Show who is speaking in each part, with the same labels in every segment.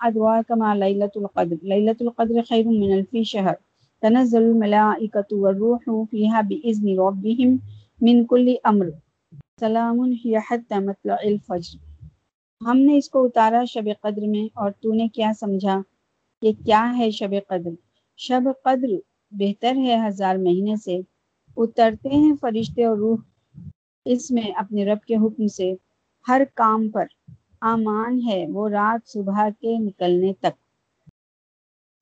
Speaker 1: ادوار کما لیلت القدر. لیلت القدر خیر من الفی شہر تنزل الملائکۃ والروح فیہا بإذن ربهم من کل امر سلام ہی حتی مطلع الفجر. ہم نے اس کو اتارا شب قدر میں اور تو نے کیا سمجھا؟ کہ کیا ہے شب قدر؟ شب قدر بہتر ہے ہزار مہینے سے۔ اترتے ہیں فرشتے اور روح اس میں اپنے رب کے حکم سے ہر کام پر۔ امان ہے، وہ رات صبح کے نکلنے تک۔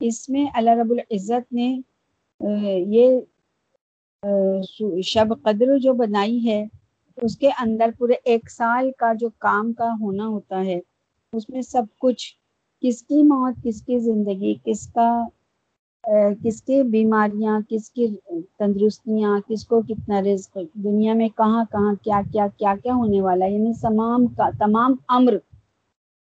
Speaker 1: اس میں اللہ رب العزت نے یہ شب قدر جو بنائی ہے، اس کے اندر پورے ایک سال کا جو کام کا ہونا ہوتا ہے، اس میں سب کچھ، کس کی موت، کس کی زندگی، کس کا کس کی بیماریاں، کس کی تندرستیاں، کس کو کتنا رزق، دنیا میں کہاں کہاں کیا کیا کیا کیا ہونے والا ہے؟ یعنی تمام کا، تمام امر،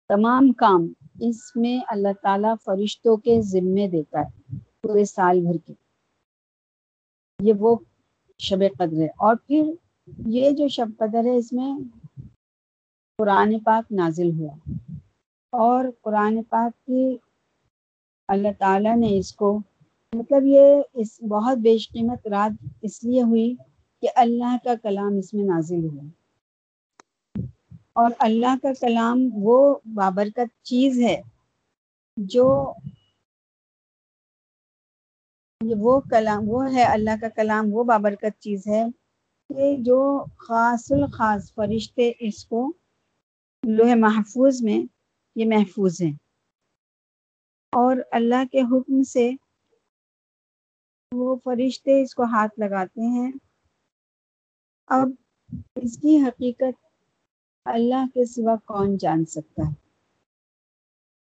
Speaker 1: تمام کام اس میں اللہ تعالیٰ فرشتوں کے ذمے دیتا ہے پورے سال بھر کے۔ یہ وہ شب قدر ہے۔ اور پھر یہ جو شب قدر ہے، اس میں قرآن پاک نازل ہوا۔ اور قرآن پاک کی اللہ تعالیٰ نے اس کو مطلب یہ اس بہت بیش قیمت رات اس لیے ہوئی کہ اللہ کا کلام اس میں نازل ہوا۔ اور اللہ کا کلام وہ بابرکت چیز ہے جو وہ کلام، وہ ہے اللہ کا کلام، وہ بابرکت چیز ہے کہ جو خاص الخاص فرشتے اس کو لوہ محفوظ میں یہ محفوظ ہیں۔ اور اللہ کے حکم سے وہ فرشتے اس کو ہاتھ لگاتے ہیں۔ اب اس کی حقیقت اللہ کے سوا کون جان سکتا ہے؟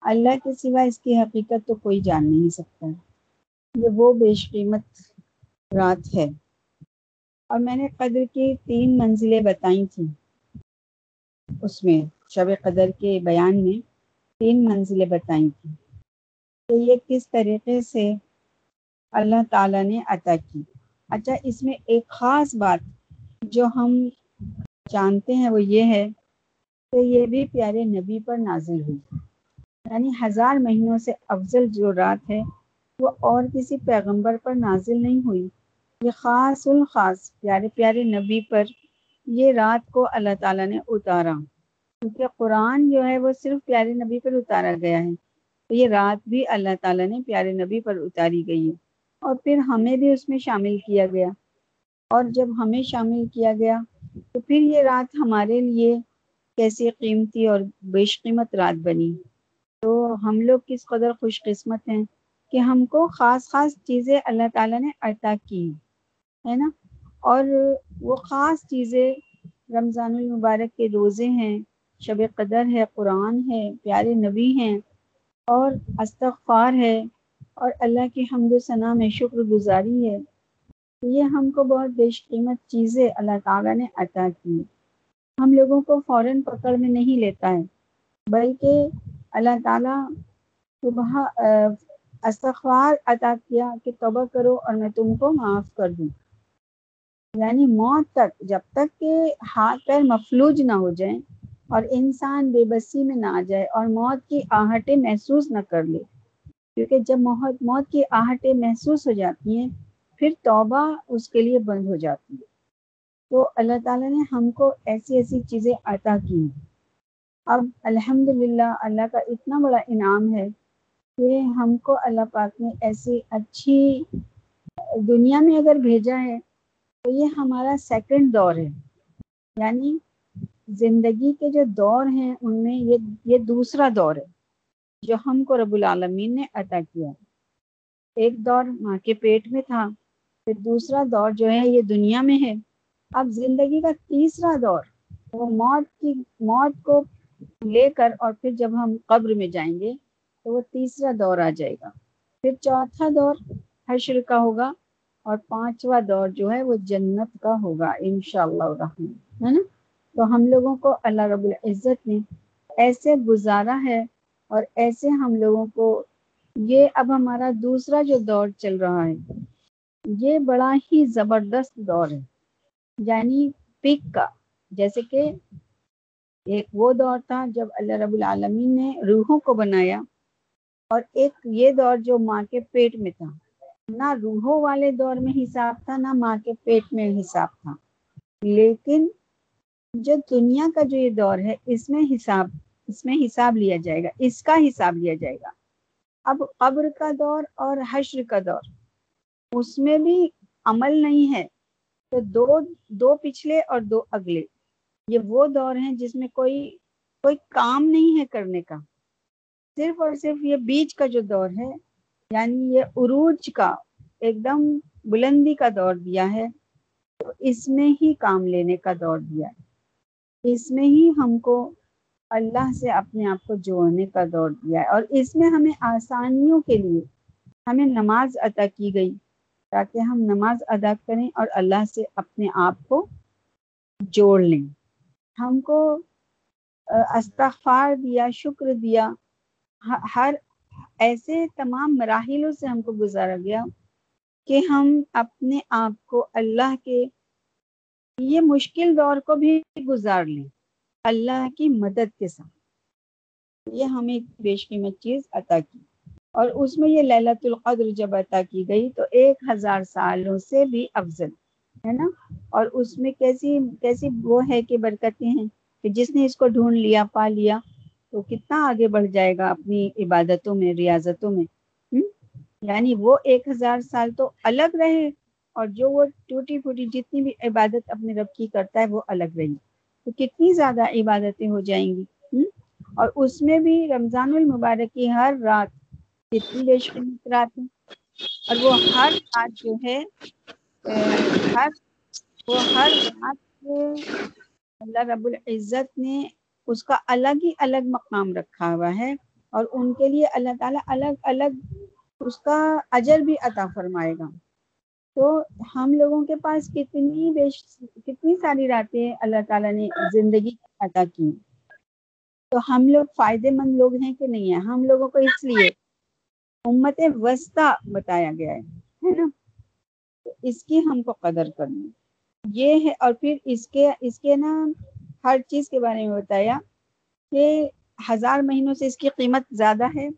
Speaker 1: اللہ کے سوا اس کی حقیقت تو کوئی جان نہیں سکتا۔ یہ وہ بیش قیمت رات ہے۔ اور میں نے قدر کی تین منزلیں بتائی تھیں۔ اس میں شب قدر کے بیان میں تین منزلیں بتائی تھیں تو یہ کس طریقے سے اللہ تعالیٰ نے عطا کی۔ اچھا اس میں ایک خاص بات جو ہم جانتے ہیں وہ یہ ہے کہ یہ بھی پیارے نبی پر نازل ہوئی۔ یعنی ہزار مہینوں سے افضل جو رات ہے، وہ اور کسی پیغمبر پر نازل نہیں ہوئی۔ یہ خاص الخاص پیارے پیارے نبی پر یہ رات کو اللہ تعالیٰ نے اتارا۔ کیونکہ قرآن جو ہے وہ صرف پیارے نبی پر اتارا گیا ہے، تو یہ رات بھی اللہ تعالیٰ نے پیارے نبی پر اتاری گئی ہے۔ اور پھر ہمیں بھی اس میں شامل کیا گیا۔ اور جب ہمیں شامل کیا گیا، تو پھر یہ رات ہمارے لیے کیسی قیمتی اور بیش قیمت رات بنی۔ تو ہم لوگ کس قدر خوش قسمت ہیں کہ ہم کو خاص خاص چیزیں اللہ تعالیٰ نے عطا کی، ہے نا؟ اور وہ خاص چیزیں رمضان المبارک کے روزے ہیں، شب قدر ہے، قرآن ہے، پیارے نبی ہیں، اور استغفار ہے اور اللہ کی حمد و ثناء میں شکر گزاری ہے۔ یہ ہم کو بہت بیش قیمت چیزیں اللہ تعالیٰ نے عطا کی۔ ہم لوگوں کو فوراً پکڑ میں نہیں لیتا ہے، بلکہ اللہ تعالیٰ صبح استغفار عطا کیا کہ توبہ کرو اور میں تم کو معاف کر دوں۔ یعنی موت تک، جب تک کہ ہاتھ پیر مفلوج نہ ہو جائیں اور انسان بے بسی میں نہ آ جائے اور موت کی آہٹیں محسوس نہ کر لے۔ کیونکہ جب موت موت کی آہٹیں محسوس ہو جاتی ہیں، پھر توبہ اس کے لیے بند ہو جاتی ہے۔ تو اللہ تعالیٰ نے ہم کو ایسی ایسی چیزیں عطا کی اب الحمد للہ اللہ کا اتنا بڑا انعام ہے کہ ہم کو اللہ پاک نے ایسی اچھی دنیا میں اگر بھیجا ہے تو یہ ہمارا سیکنڈ دور ہے۔ یعنی زندگی کے جو دور ہیں، ان میں یہ یہ دوسرا دور ہے۔ جو ہم کو رب العالمین نے عطا کیا۔ ایک دور ماں کے پیٹ میں تھا، پھر دوسرا دور جو ہے یہ دنیا میں ہے۔ اب زندگی کا تیسرا دور، وہ موت کی، موت کو لے کر اور پھر جب ہم قبر میں جائیں گے، تو وہ تیسرا دور آ جائے گا۔ پھر چوتھا دور حشر کا ہوگا اور پانچواں دور جو ہے وہ جنت کا ہوگا، انشاءاللہ الرحمن ہے نا؟ تو ہم لوگوں کو اللہ رب العزت نے ایسے گزارا ہے اور ایسے ہم لوگوں کو یہ اب ہمارا دوسرا جو دور چل رہا ہے، یہ بڑا ہی زبردست دور ہے۔ یعنی پک کا، جیسے کہ ایک وہ دور تھا جب اللہ رب العالمین نے روحوں کو بنایا اور ایک یہ دور جو ماں کے پیٹ میں تھا۔ نہ روحوں والے دور میں حساب تھا، نہ ماں کے پیٹ میں حساب تھا۔ لیکن جو دنیا کا جو یہ دور ہے، اس میں حساب اس میں حساب لیا جائے گا، اس کا حساب لیا جائے گا۔ اب قبر کا دور اور حشر کا دور، اس میں بھی عمل نہیں ہے۔ تو دو دو پچھلے اور دو اگلے، یہ وہ دور ہیں جس میں کوئی کوئی کام نہیں ہے کرنے کا۔ صرف اور صرف یہ بیچ کا جو دور ہے یعنی یہ عروج کا ایک دم بلندی کا دور دیا ہے، تو اس میں ہی کام لینے کا دور دیا۔ ہے اس میں ہی ہم کو اللہ سے اپنے آپ کو جوڑنے کا دور دیا ہے اور اس میں ہمیں آسانیوں کے لیے ہمیں نماز عطا کی گئی تاکہ ہم نماز ادا کریں اور اللہ سے اپنے آپ کو جوڑ لیں۔ ہم کو استغفار دیا، شکر دیا ہر ایسے تمام مراحلوں سے ہم کو گزارا گیا کہ ہم اپنے آپ کو اللہ کے یہ مشکل دور کو بھی گزار لیں۔ اللہ کی مدد کے ساتھ۔ یہ ہمیں بیش قیمت چیز عطا کی۔ اور اس میں یہ للت القدر جب عطا کی گئی تو ایک ہزار سالوں سے بھی افضل، ہے نا؟ اور اس میں کیسی کیسی وہ ہے کہ برکتیں ہیں کہ جس نے اس کو ڈھونڈ لیا، پا لیا، تو کتنا آگے بڑھ جائے گا اپنی عبادتوں میں، ریاضتوں میں؟ یعنی وہ ایک ہزار سال تو الگ رہے اور جو وہ ٹوٹی پھوٹی جتنی بھی عبادت اپنے رب کی کرتا ہے وہ الگ رہی۔ تو کتنی زیادہ عبادتیں ہو جائیں گی اور اس میں بھی رمضان المبارک کی ہر رات کتنی بیش قیمت رات ہے؟ اور وہ ہر رات جو ہے ہر، وہ ہر رات اللہ رب العزت نے اس کا الگ ہی الگ مقام رکھا ہوا ہے اور ان کے لیے اللہ تعالیٰ الگ الگ اس کا اجر بھی عطا فرمائے گا۔ تو ہم لوگوں کے پاس کتنی بیش، کتنی ساری راتیں اللہ تعالیٰ نے زندگی عطا کی تو ہم لوگ فائدے مند لوگ ہیں کہ نہیں ہیں؟ ہم لوگوں کو اس لیے امت وسطی بتایا گیا ہے نا؟ اس کی ہم کو قدر کرنی یہ ہے، اور پھر اس کے اس کے نا ہر چیز کے بارے میں بتایا کہ ہزار مہینوں سے اس کی قیمت زیادہ ہے،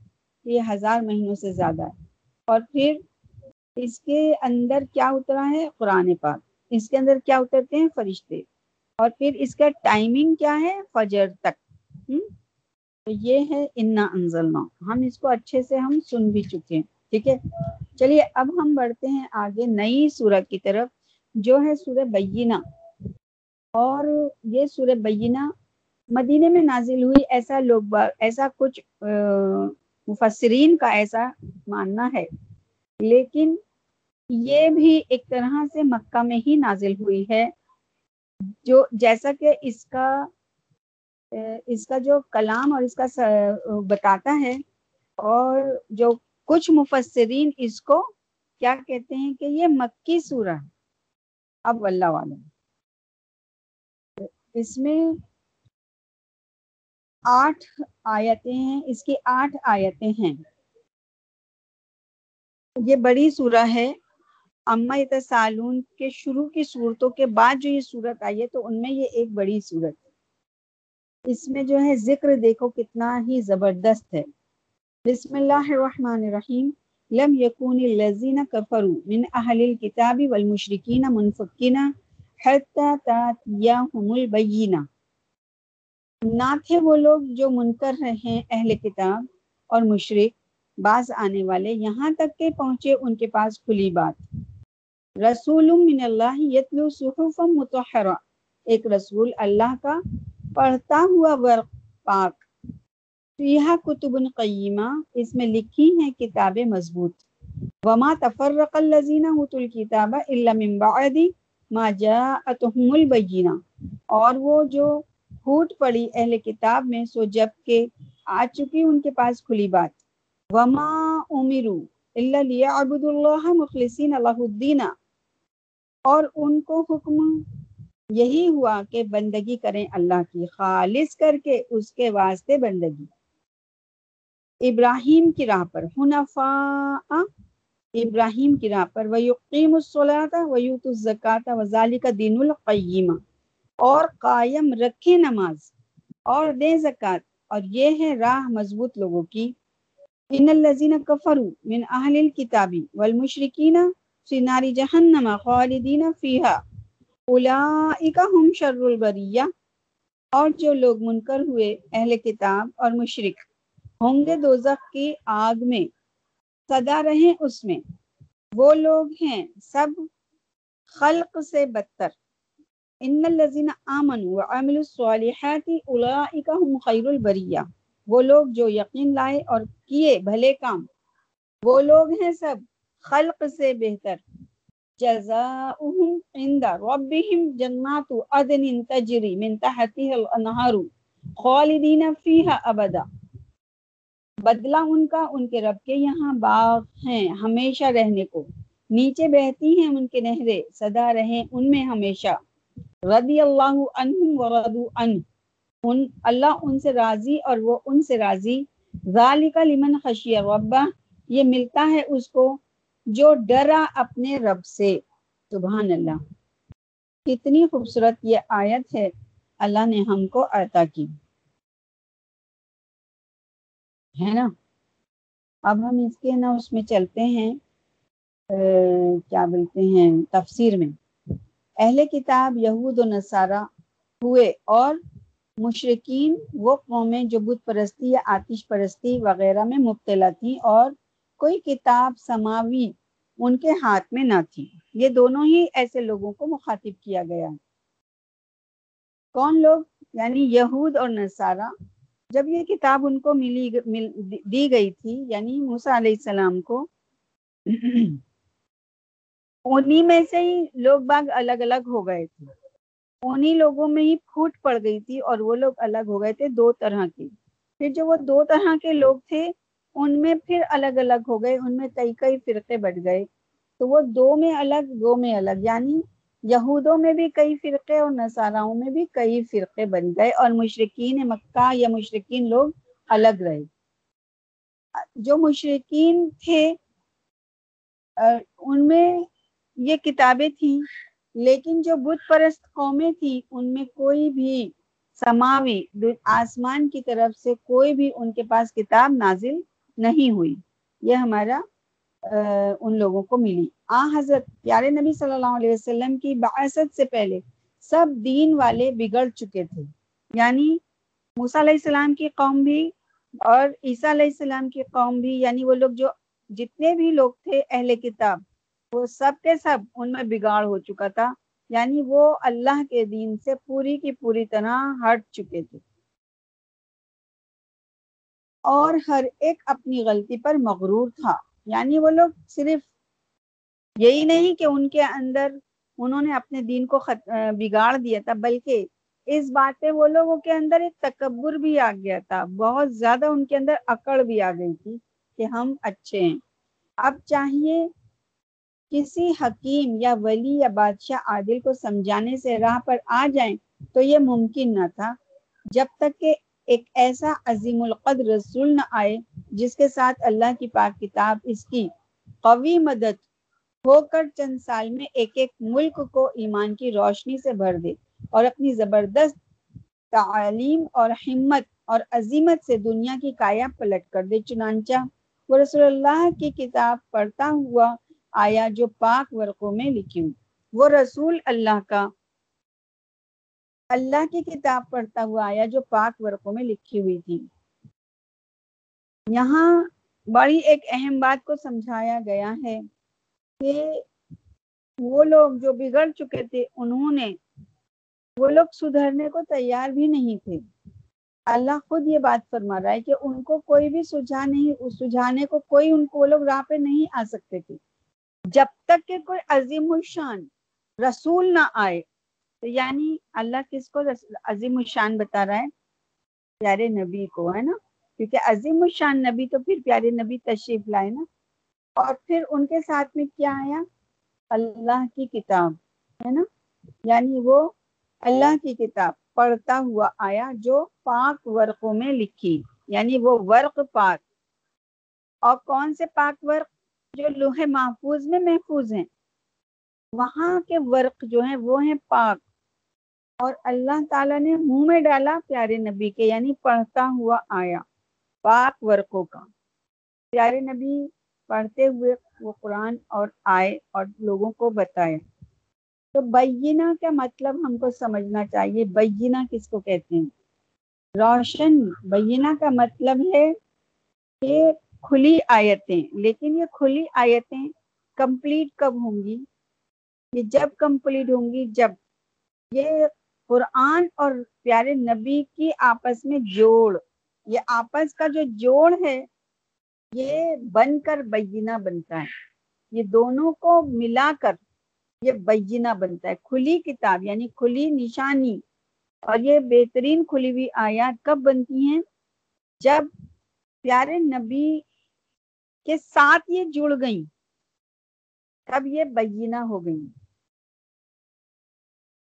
Speaker 1: یہ ہزار مہینوں سے زیادہ ہے۔ اور پھر اس کے اندر کیا اترا ہے؟ قرآن پاک۔ اس کے اندر کیا اترتے ہیں؟ فرشتے۔ اور پھر اس کا ٹائمنگ کیا ہے؟ فجر تک۔ تو یہ ہے انا انزلنا۔ ہم اس کو اچھے سے ہم سن بھی چکے ہیں۔ ٹھیک ہے؟ چلیے، اب ہم بڑھتے ہیں آگے نئی سورت کی طرف، جو ہے سورہ بینہ۔ اور یہ سورہ بینہ مدینے میں نازل ہوئی، ایسا لوگ ایسا کچھ مفسرین کا ایسا ماننا ہے۔ لیکن یہ بھی ایک طرح سے مکہ میں ہی نازل ہوئی ہے۔ جو جیسا کہ اس کا اس کا جو کلام اور اس کا بتاتا ہے اور جو کچھ مفسرین اس کو کیا کہتے ہیں کہ یہ مکی سورہ ہے۔ اب اللہ عالم۔ اس میں آٹھ آیتیں ہیں اس کی آٹھ آیتیں ہیں۔ یہ بڑی سورہ ہے۔ اما تسالون کے شروع کی صورتوں کے بعد جو یہ صورت آئی ہے، تو ان میں یہ ایک بڑی صورت ہے۔ اس میں جو ہے ذکر دیکھو کتنا ہی زبردست ہے۔ بسم اللہ الرحمن الرحیم۔ لم یکون الذین کفروا من اہل الكتاب والمشرکین منفکین حتی تاتیہم البینہ۔ نہ تھے وہ لوگ جو منکر رہے ہیں اہل کتاب اور مشرق بعض آنے والے یہاں تک کہ پہنچے ان کے پاس کھلی بات۔ رسول من اللہ یتلو صحفا متحرہ ایک رسول اللہ کا پڑھتا ہوا ورق پاک۔ فیہا کتب قیمہ۔ اس میں لکھی ہیں کتابیں مضبوط۔ وما تفرق الذین اوتوا الکتاب الا من بعد ما جاءتهم البینہ۔ اور وہ جو پھوٹ پڑی اہل کتاب میں، سو جبکہ آ چکی ان کے پاس کھلی بات۔ وما امرو الا لیعبدوا اللہ مخلصین اللہ الدین اور ان کو حکم یہی ہوا کہ بندگی کریں اللہ کی، خالص کر کے اس کے واسطے بندگی۔ ابراہیم کی راہ پر حنفاء، ابراہیم کی راہ پر ویقیم الصلاۃ ویؤت الزکاۃ وذالک دین القیمہ اور قائم رکھے نماز اور دے زکوٰۃ۔ اور یہ ہے راہ مضبوط لوگوں کی۔ ان الذين كفروا من اهل الكتاب والمشركين في نار جهنم خالدين فيها. اولئك هم شر البريه اور جو لوگ منکر ہوئے اہل کتاب اور مشرک، ہوں گے دوزخ کی آگ میں سدا رہیں اس میں. وہ لوگ ہیں سب خلق سے بدتر. ان الذين امنوا وعملوا الصالحات اولئك هم خير البريه وہ لوگ جو یقین لائے اور کیے بھلے کام۔ وہ لوگ ہیں سب خلق سے بہتر۔ جزاؤہم عند ربهم جنات عدن تجری من تحتها الانہار خالدین فیہا ابدا۔ بدلہ ان کا ان کے رب کے یہاں باغ ہیں ہمیشہ رہنے کو۔ نیچے بہتی ہیں ان کے نہریں سدا رہیں ان میں ہمیشہ۔ رضی اللہ عنہم ورضو عنہ۔ ان، اللہ ان سے راضی اور وہ ان سے راضی۔ ذالک لمن خشی ربہ، یہ ملتا ہے اس کو جو ڈرا اپنے رب سے۔ سبحان اللہ۔ کتنی خوبصورت یہ آیت ہے۔ اللہ نے ہم کو عطا کی۔ ہے نا؟ اب ہم اس کے نا اس میں چلتے ہیں کیا بولتے ہیں، تفسیر میں۔ اہل کتاب یہود و نصارہ ہوئے اور مشرقین وہ قومیں جو بت پرستی یا آتش پرستی وغیرہ میں مبتلا تھیں اور کوئی کتاب سماوی ان کے ہاتھ میں نہ تھی۔ یہ دونوں ہی ایسے لوگوں کو مخاطب کیا گیا۔ کون لوگ؟ یعنی یہود اور نصارہ۔ جب یہ کتاب ان کو ملی مل، دی گئی تھی یعنی موسیٰ علیہ السلام کو، انہی میں سے ہی لوگ باغ الگ الگ ہو گئے تھے۔ انہی لوگوں میں ہی پھوٹ پڑ گئی تھی اور وہ لوگ الگ ہو گئے تھے دو طرح کے۔ پھر جو وہ دو طرح کے لوگ تھے، ان میں پھر الگ الگ ہو گئے، ان میں کئی کئی فرقے بڑھ گئے۔ تو وہ دو میں الگ، دو میں الگ یعنی یہودوں میں بھی کئی فرقے اور نصاراؤں میں بھی کئی فرقے بن گئے اور مشرقین مکہ یا مشرقین لوگ الگ رہے۔ جو مشرقین تھے ان میں یہ کتابیں تھیں لیکن جو بت پرست قومیں تھیں، ان میں کوئی بھی سماوی آسمان کی طرف سے کوئی بھی ان کے پاس کتاب نازل نہیں ہوئی۔ یہ ہمارا ان لوگوں کو ملی۔ آ، حضرت، پیارے نبی صلی اللہ علیہ وسلم کی بعثت سے پہلے سب دین والے بگڑ چکے تھے۔ یعنی موسیٰ علیہ السلام کی قوم بھی اور عیسیٰ علیہ السلام کی قوم بھی یعنی وہ لوگ جو جتنے بھی لوگ تھے اہل کتاب وہ سب کے سب ان میں بگاڑ ہو چکا تھا یعنی وہ اللہ کے دین سے پوری کی پوری طرح ہٹ چکے تھے۔ اور ہر ایک اپنی غلطی پر مغرور تھا۔ یعنی وہ لوگ صرف یہی نہیں کہ ان کے اندر انہوں نے اپنے دین کو خط... بگاڑ دیا تھا، بلکہ اس بات پہ وہ لوگوں کے اندر ایک تکبر بھی آ گیا تھا۔ بہت زیادہ ان کے اندر اکڑ بھی آ گئی تھی کہ ہم اچھے ہیں۔ اب چاہیے کسی حکیم یا ولی یا بادشاہ عادل کو سمجھانے سے راہ پر آ جائیں تو یہ ممکن نہ تھا۔ جب تک کہ ایک ایسا عظیم القدر رسول نہ آئے جس کے ساتھ اللہ کی پاک کتاب اس کی قوی مدد ہو کر چند سال میں ایک ایک ملک کو ایمان کی روشنی سے بھر دے اور اپنی زبردست تعلیم اور ہمت اور عظیمت سے دنیا کی کایا پلٹ کر دے۔ چنانچہ وہ رسول اللہ کی کتاب پڑھتا ہوا آیا جو پاک ورقوں میں لکھی ہوں۔ وہ رسول اللہ کا، اللہ کی کتاب پڑھتا ہوا آیا جو پاک ورقوں میں لکھی ہوئی تھی۔ یہاں بڑی ایک اہم بات کو سمجھایا گیا ہے کہ وہ لوگ جو بگڑ چکے تھے، انہوں نے، وہ لوگ سدھرنے کو تیار بھی نہیں تھے۔ اللہ خود یہ بات فرما رہا ہے کہ ان کو کوئی بھی سجھا نہیں، سجھانے کو کوئی، ان کو وہ لوگ راہ پہ نہیں آ سکتے تھے۔ جب تک کہ کوئی عظیم الشان رسول نہ آئے، تو یعنی اللہ کس کو عظیم الشان بتا رہا ہے؟ پیارے نبی کو، ہے نا؟ کیونکہ عظیم الشان نبی تو پھر پیارے نبی تشریف لائے نا۔ اور پھر ان کے ساتھ میں کیا آیا؟ اللہ کی کتاب، ہے نا؟ یعنی وہ اللہ کی کتاب پڑھتا ہوا آیا جو پاک ورقوں میں لکھی۔ یعنی وہ ورق پاک۔ اور کون سے پاک ورق؟ جو لوہے محفوظ میں محفوظ ہیں، وہاں کے ورق جو ہیں وہ ہیں پاک۔ اور اللہ تعالیٰ نے منہ میں ڈالا پیارے نبی کے یعنی پڑھتا ہوا آیا پاک ورقوں کا۔ پیارے نبی پڑھتے ہوئے وہ قرآن اور آئے اور لوگوں کو بتائے تو بینہ کا مطلب ہم کو سمجھنا چاہیے بینہ کس کو کہتے ہیں؟ روشن۔ بینہ کا مطلب ہے کہ کھلی آیتیں، لیکن یہ کھلی آیتیں کمپلیٹ کب ہوں گی؟ یہ جب کمپلیٹ ہوں گی، جب۔ یہ قرآن اور پیارے نبی کی آپس میں جوڑ۔ یہ آپس کا جو جوڑ ہے، یہ بن کر بینہ بنتا ہے۔ یہ دونوں کو ملا کر یہ بینہ بنتا ہے۔ کھلی کتاب یعنی کھلی نشانی۔ اور یہ بہترین کھلی ہوئی آیات کب بنتی ہیں؟ جب پیارے نبی کے ساتھ یہ جڑ گئیں، تب یہ بینہ ہو گئی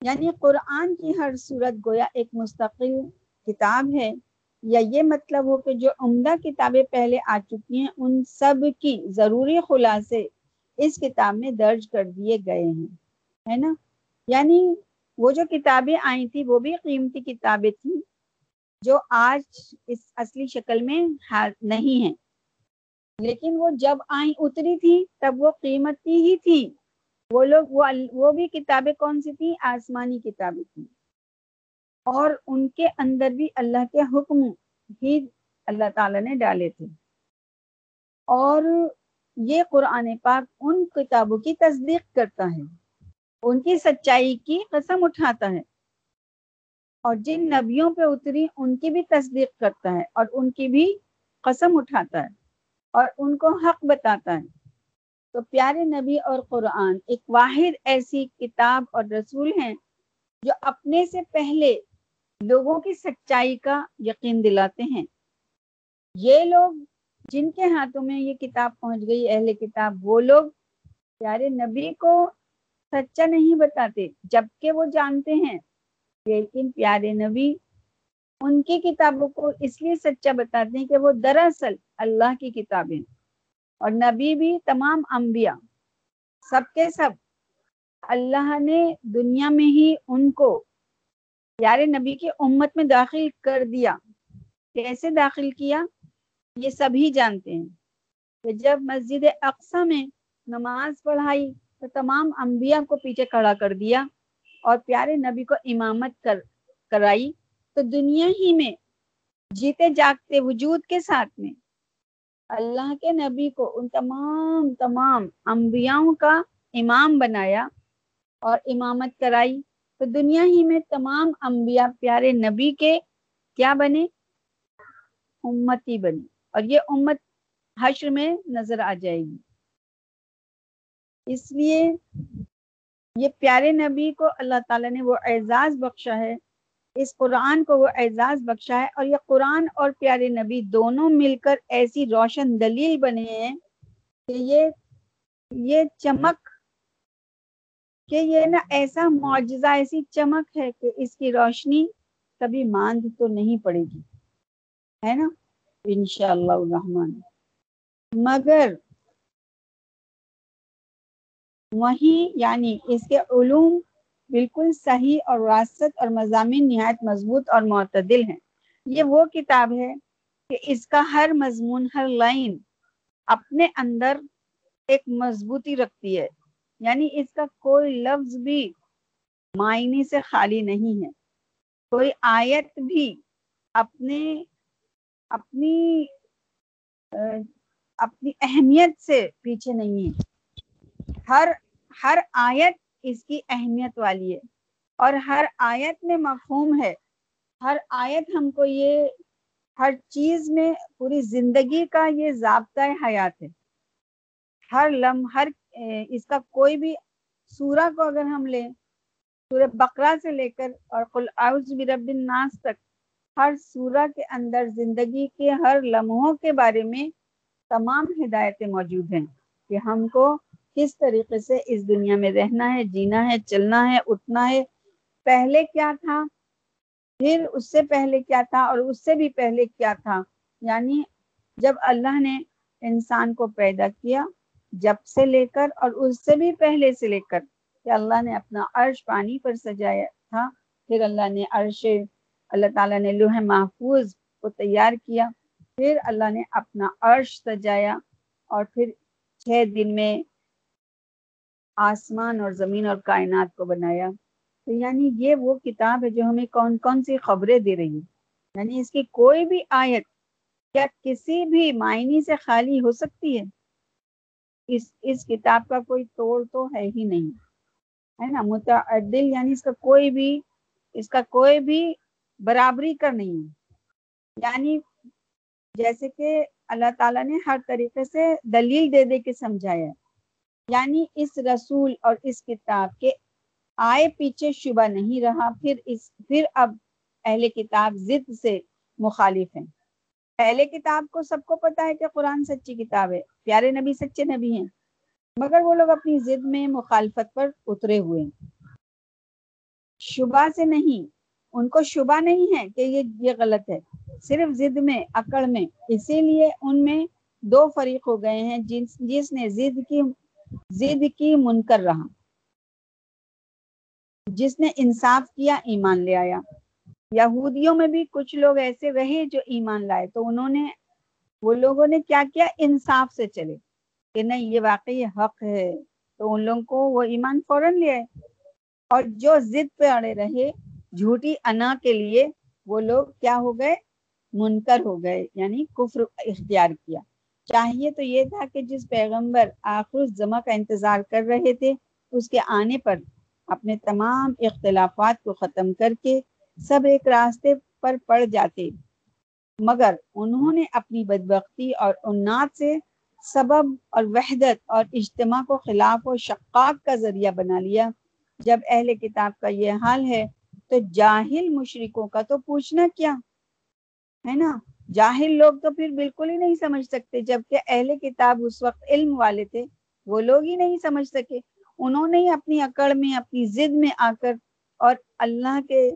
Speaker 1: یعنی قرآن کی ہر صورت گویا ایک مستقل کتاب ہے، یا یہ مطلب ہو کہ جو عمدہ کتابیں پہلے آ چکی ہیں، ان سب کی ضروری خلاصے اس کتاب میں درج کر دیے گئے ہیں، ہے نا؟ یعنی وہ جو کتابیں آئی تھی وہ بھی قیمتی کتابیں تھیں۔ جو آج اس اصلی شکل میں نہیں ہیں۔ لیکن وہ جب آئیں اتری تھی تب وہ قیمتی ہی تھی وہ لوگ، وہ وہ بھی کتابیں کون سی تھیں؟ آسمانی کتابیں تھیں۔ اور ان کے اندر بھی اللہ کے حکم ہی اللہ تعالی نے ڈالے تھے۔ اور یہ قرآن پاک ان کتابوں کی تصدیق کرتا ہے۔ ان کی سچائی کی قسم اٹھاتا ہے۔ اور جن نبیوں پہ اتری ان کی بھی تصدیق کرتا ہے اور ان کی بھی قسم اٹھاتا ہے اور ان کو حق بتاتا ہے۔ تو پیارے نبی اور قرآن ایک واحد ایسی کتاب اور رسول ہیں جو اپنے سے پہلے لوگوں کی سچائی کا یقین دلاتے ہیں۔ یہ لوگ جن کے ہاتھوں میں یہ کتاب پہنچ گئی، اہل کتاب، وہ لوگ پیارے نبی کو سچا نہیں بتاتے، جبکہ وہ جانتے ہیں۔ لیکن پیارے نبی، ان کی کتابوں کو اس لیے سچا بتاتے ہیں کہ وہ دراصل اللہ کی کتابیں اور نبی بھی، تمام انبیاء، سب کے سب اللہ نے دنیا میں ہی ان کو پیارے نبی کی امت میں داخل کر دیا۔ کیسے داخل کیا؟ یہ سبھی جانتے ہیں۔ کہ جب مسجد اقسا میں نماز پڑھائی تو تمام انبیاء کو پیچھے کھڑا کر دیا۔ اور پیارے نبی کو امامت کر، کرائی، تو دنیا ہی میں جیتے جاگتے وجود کے ساتھ میں اللہ کے نبی کو ان تمام تمام انبیاؤں کا امام بنایا اور امامت کرائی۔ تو دنیا ہی میں تمام انبیاء پیارے نبی کے کیا بنے؟ امتی بنی اور یہ امت حشر میں نظر آ جائے گی۔ اس لیے یہ پیارے نبی کو اللہ تعالیٰ نے وہ اعزاز بخشا ہے، اس قرآن کو وہ اعزاز بخشا ہے اور یہ قرآن اور پیارے نبی دونوں مل کر ایسی روشن دلیل بنے ہیں کہ یہ یہ چمک، کہ یہ نا ایسا معجزہ، ایسی چمک ہے کہ اس کی روشنی کبھی ماند تو نہیں پڑے گی۔ ہے نا؟ انشاءاللہ الرحمن۔ مگر وہیں یعنی اس کے علوم بالکل صحیح اور وراثت اور مضامین نہایت مضبوط اور معتدل ہیں۔ یہ وہ کتاب ہے کہ اس کا ہر مضمون، ہر لائن اپنے اندر ایک مضبوطی رکھتی ہے۔ یعنی اس کا کوئی لفظ بھی معنی سے خالی نہیں ہے۔ کوئی آیت بھی اپنے، اپنی اپنی اہمیت سے پیچھے نہیں ہے۔ ہر ہر آیت اس کی اہمیت والی ہے اور ہر آیت میں مفہوم ہے۔ ہر آیت ہم کو یہ، ہر چیز میں پوری زندگی کا یہ ضابطۂ حیات ہے۔ ہر لمح ہر اس کا کوئی بھی سورہ کو اگر ہم لیں، سورہ بقرہ سے لے کر اور قل اعوذ برب الناس تک، ہر سورہ کے اندر زندگی کے ہر لمحوں کے بارے میں تمام ہدایتیں موجود ہیں کہ ہم کو کس طریقے سے اس دنیا میں رہنا ہے، جینا ہے، چلنا ہے، اٹھنا ہے، پہلے کیا تھا؟ پھر اس سے پہلے کیا تھا اور اس سے بھی پہلے کیا تھا؟ یعنی جب اللہ نے انسان کو پیدا کیا جب سے لے کر اور اس سے بھی پہلے سے لے کر کہ اللہ نے اپنا عرش پانی پر سجایا تھا، پھر اللہ نے عرش، اللہ تعالیٰ نے لوہ محفوظ کو تیار کیا، پھر اللہ نے اپنا عرش سجایا اور پھر چھ دن میں آسمان اور زمین اور کائنات کو بنایا۔ تو یعنی یہ وہ کتاب ہے جو ہمیں کون کون سی خبریں دے رہی ہے۔ یعنی اس کی کوئی بھی آیت کیا کسی بھی معنی سے خالی ہو سکتی ہے۔ اس اس کتاب کا کوئی توڑ تو ہے ہی نہیں۔ ہے نا؟ متعدل یعنی اس کا کوئی بھی، اس کا کوئی بھی برابری کا نہیں ہے۔ یعنی جیسے کہ اللہ تعالیٰ نے ہر طریقے سے دلیل دے دے کے سمجھایا۔ یعنی اس رسول اور اس کتاب کے آئے پیچھے شبہ نہیں رہا، پھر اس، پھر اب اہل کتاب ضد سے مخالف ہیں۔ اہل کتاب کو سب کو پتا ہے کہ قرآن سچی کتاب ہے، پیارے نبی سچے نبی ہیں، مگر وہ لوگ اپنی ضد میں مخالفت پر اترے ہوئے شبہ سے نہیں، ان کو شبہ نہیں ہے کہ یہ یہ غلط ہے، صرف ضد میں، اکڑ میں، اسی لیے ان میں دو فریق ہو گئے ہیں جس جس نے ضد کی ضد کی منکر رہا۔ جس نے انصاف کیا، ایمان لے آیا۔ یہودیوں میں بھی کچھ لوگ ایسے رہے جو ایمان لائے۔ تو انہوں نے، وہ لوگوں نے کیا کیا؟ انصاف سے چلے۔ کہ نہیں، یہ واقعی حق ہے۔ تو ان لوگوں کو وہ ایمان فوراً لے آئے۔ اور جو ضد پہ اڑے رہے، جھوٹی انا کے لیے وہ لوگ کیا ہو گئے؟ منکر ہو گئے یعنی کفر اختیار کیا۔ چاہیے تو یہ تھا کہ جس پیغمبر آخر جمع کا انتظار کر رہے تھے، اس کے آنے پر اپنے تمام اختلافات کو ختم کر کے سب ایک راستے پر پڑ جاتے۔ مگر انہوں نے اپنی بدبختی اور انات سے سبب اور وحدت اور اجتماع کو خلاف و شقاق کا ذریعہ بنا لیا۔ جب اہل کتاب کا یہ حال ہے تو جاہل مشرکوں کا تو پوچھنا کیا؟ ہے نا؟ جاہل لوگ تو پھر بالکل ہی نہیں سمجھ سکتے، جبکہ اہل کتاب اس وقت علم والے تھے، وہ لوگ ہی نہیں سمجھ سکے۔ انہوں نے اپنی اکڑ میں، اپنی ضد میں آ کر اور اللہ کے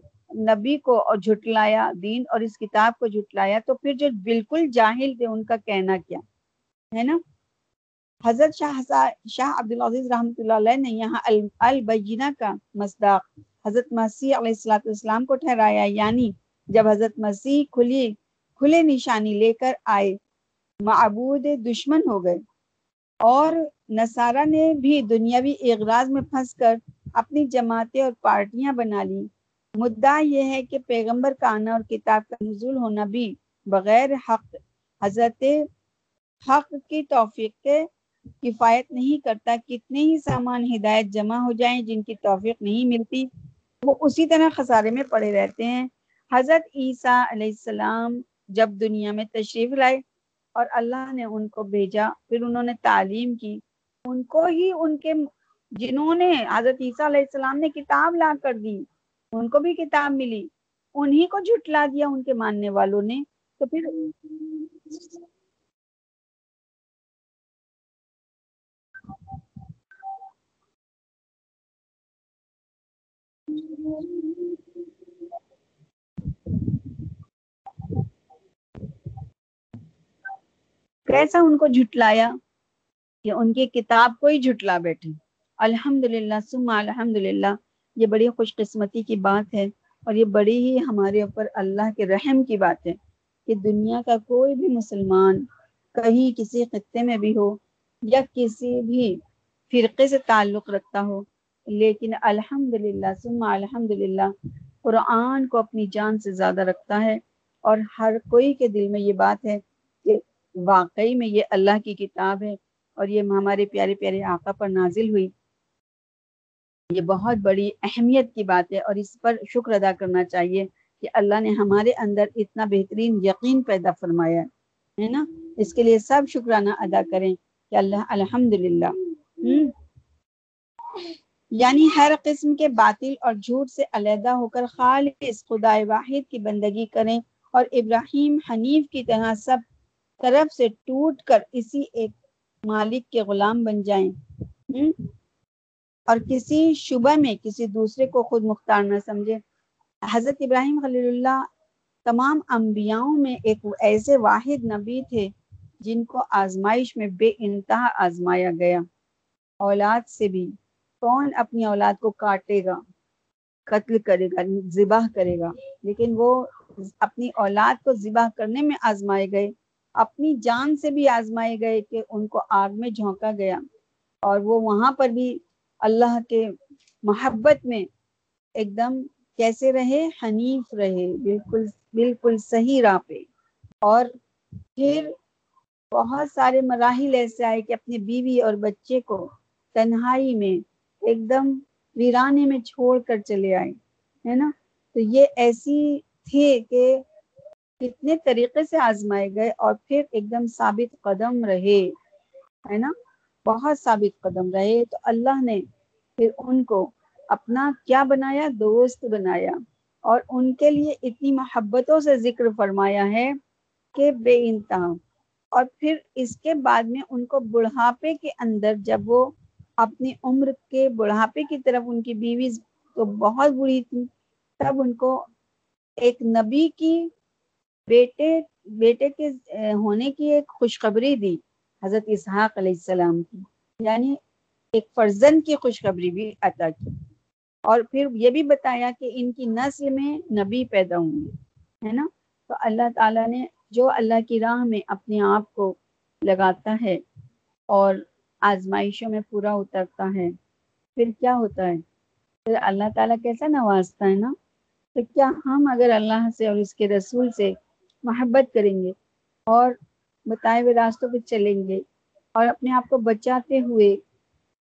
Speaker 1: نبی کو اور جھٹلایا، دین اور اس کتاب کو جھٹلایا، تو پھر جو بالکل جاہل تھے، ان کا کہنا کیا؟ ہے نا؟ حضرت شاہ شاہ عبدالعزیز رحمۃ اللہ علیہ نے یہاں البینہ کا مصداق حضرت مسیح علیہ السلاۃ السلام کو ٹھہرایا یعنی جب حضرت مسیح کھلی کھلے نشانی لے کر آئے۔ معبود دشمن ہو گئے۔ اور نصارہ نے بھی دنیاوی اغراض میں پھنس کر اپنی جماعتیں اور پارٹیاں بنا لی مدعا یہ ہے کہ پیغمبر کا آنا اور کتاب کا نزول ہونا بھی بغیر حق، حضرت حق کی توفیق کے کفایت نہیں کرتا۔ کتنے ہی سامان ہدایت جمع ہو جائیں جن کی توفیق نہیں ملتی، وہ اسی طرح خسارے میں پڑے رہتے ہیں۔ حضرت عیسیٰ علیہ السلام جب دنیا میں تشریف لائے اور اللہ نے ان کو بھیجا، پھر انہوں نے تعلیم کی۔ ان کو ہی ان کے جنہوں نے، حضرت عیسیٰ علیہ السلام نے کتاب لا کر دی، ان کو بھی کتاب ملی۔ انہی کو جھٹلا دیا ان کے ماننے والوں نے۔ تو پھر کیسا ان کو جھٹلایا کہ ان کی کتاب کو ہی جھٹلا بیٹھے۔ الحمد للہ سم الحمد للہ یہ بڑی خوش قسمتی کی بات ہے اور یہ بڑی ہی ہمارے اوپر اللہ کے رحم کی بات ہے کہ دنیا کا کوئی بھی مسلمان کہیں کسی خطے میں بھی ہو یا کسی بھی فرقے سے تعلق رکھتا ہو، لیکن الحمد للہ سم الحمد للہ قرآن کو اپنی جان سے زیادہ رکھتا ہے اور ہر کوئی کے دل میں یہ بات ہے واقعی میں یہ اللہ کی کتاب ہے اور یہ ہمارے پیارے پیارے آقا پر نازل ہوئی۔ یہ بہت بڑی اہمیت کی بات ہے اور اس پر شکر ادا کرنا چاہیے کہ اللہ نے ہمارے اندر اتنا بہترین یقین پیدا فرمایا ہے نا؟ اس کے لیے سب شکرانہ ادا کریں کہ اللہ الحمد للہ یعنی ہر قسم کے باطل اور جھوٹ سے علیحدہ ہو کر خالص خدا واحد کی بندگی کریں اور ابراہیم حنیف کی طرح سب طرف سے ٹوٹ کر اسی ایک مالک کے غلام بن جائیں۔ اور کسی شبہ میں کسی دوسرے کو خود مختار نہ سمجھے حضرت ابراہیم خلیل اللہ تمام انبیاؤں میں ایک ایسے واحد نبی تھے جن کو آزمائش میں بے انتہا آزمایا گیا۔ اولاد سے بھی کون اپنی اولاد کو کاٹے گا؟ قتل کرے گا، ذبح کرے گا۔ لیکن وہ اپنی اولاد کو ذبح کرنے میں آزمائے گئے۔ اپنی جان سے بھی آزمائے گئے کہ ان کو آگ میں جھونکا گیا اور وہ وہاں پر بھی اللہ کے محبت میں ایک دم کیسے رہے، حنیف رہے، بالکل بالکل صحیح راہ پہ۔ اور پھر بہت سارے مراحل ایسے آئے کہ اپنے بیوی اور بچے کو تنہائی میں ایک دم ویرانے میں چھوڑ کر چلے آئے، ہے نا؟ تو یہ ایسی تھے کہ کتنے طریقے سے آزمائے گئے اور پھر ایک دم ثابت قدم رہے، ہے نا؟ بہت ثابت قدم رہے۔ تو اللہ نے پھر ان کو اپنا کیا بنایا؟ دوست بنایا۔ اور ان کے لیے اتنی محبتوں سے ذکر فرمایا ہے کہ بے انتہا۔ اور پھر اس کے بعد میں ان کو بڑھاپے کے اندر جب وہ اپنی عمر کے بڑھاپے کی طرف ان کی بیوی تو بہت بری تھی، تب ان کو ایک نبی کی بیٹے بیٹے کے ہونے کی ایک خوشخبری دی حضرت اسحاق علیہ السلام کی۔ یعنی ایک فرزن کی خوشخبری بھی عطا کی۔ اور پھر یہ بھی بتایا کہ ان کی نسل میں نبی پیدا ہوں گے، ہے نا؟ تو اللہ تعالیٰ نے جو اللہ کی راہ میں اپنے آپ کو لگاتا ہے اور آزمائشوں میں پورا اترتا ہے، پھر کیا ہوتا ہے؟ پھر اللہ تعالیٰ کیسا نوازتا ہے نا؟ تو کیا ہم اگر اللہ سے اور اس کے رسول سے محبت کریں گے اور بتائے ہوئے راستوں پہ چلیں گے اور اپنے آپ کو بچاتے ہوئے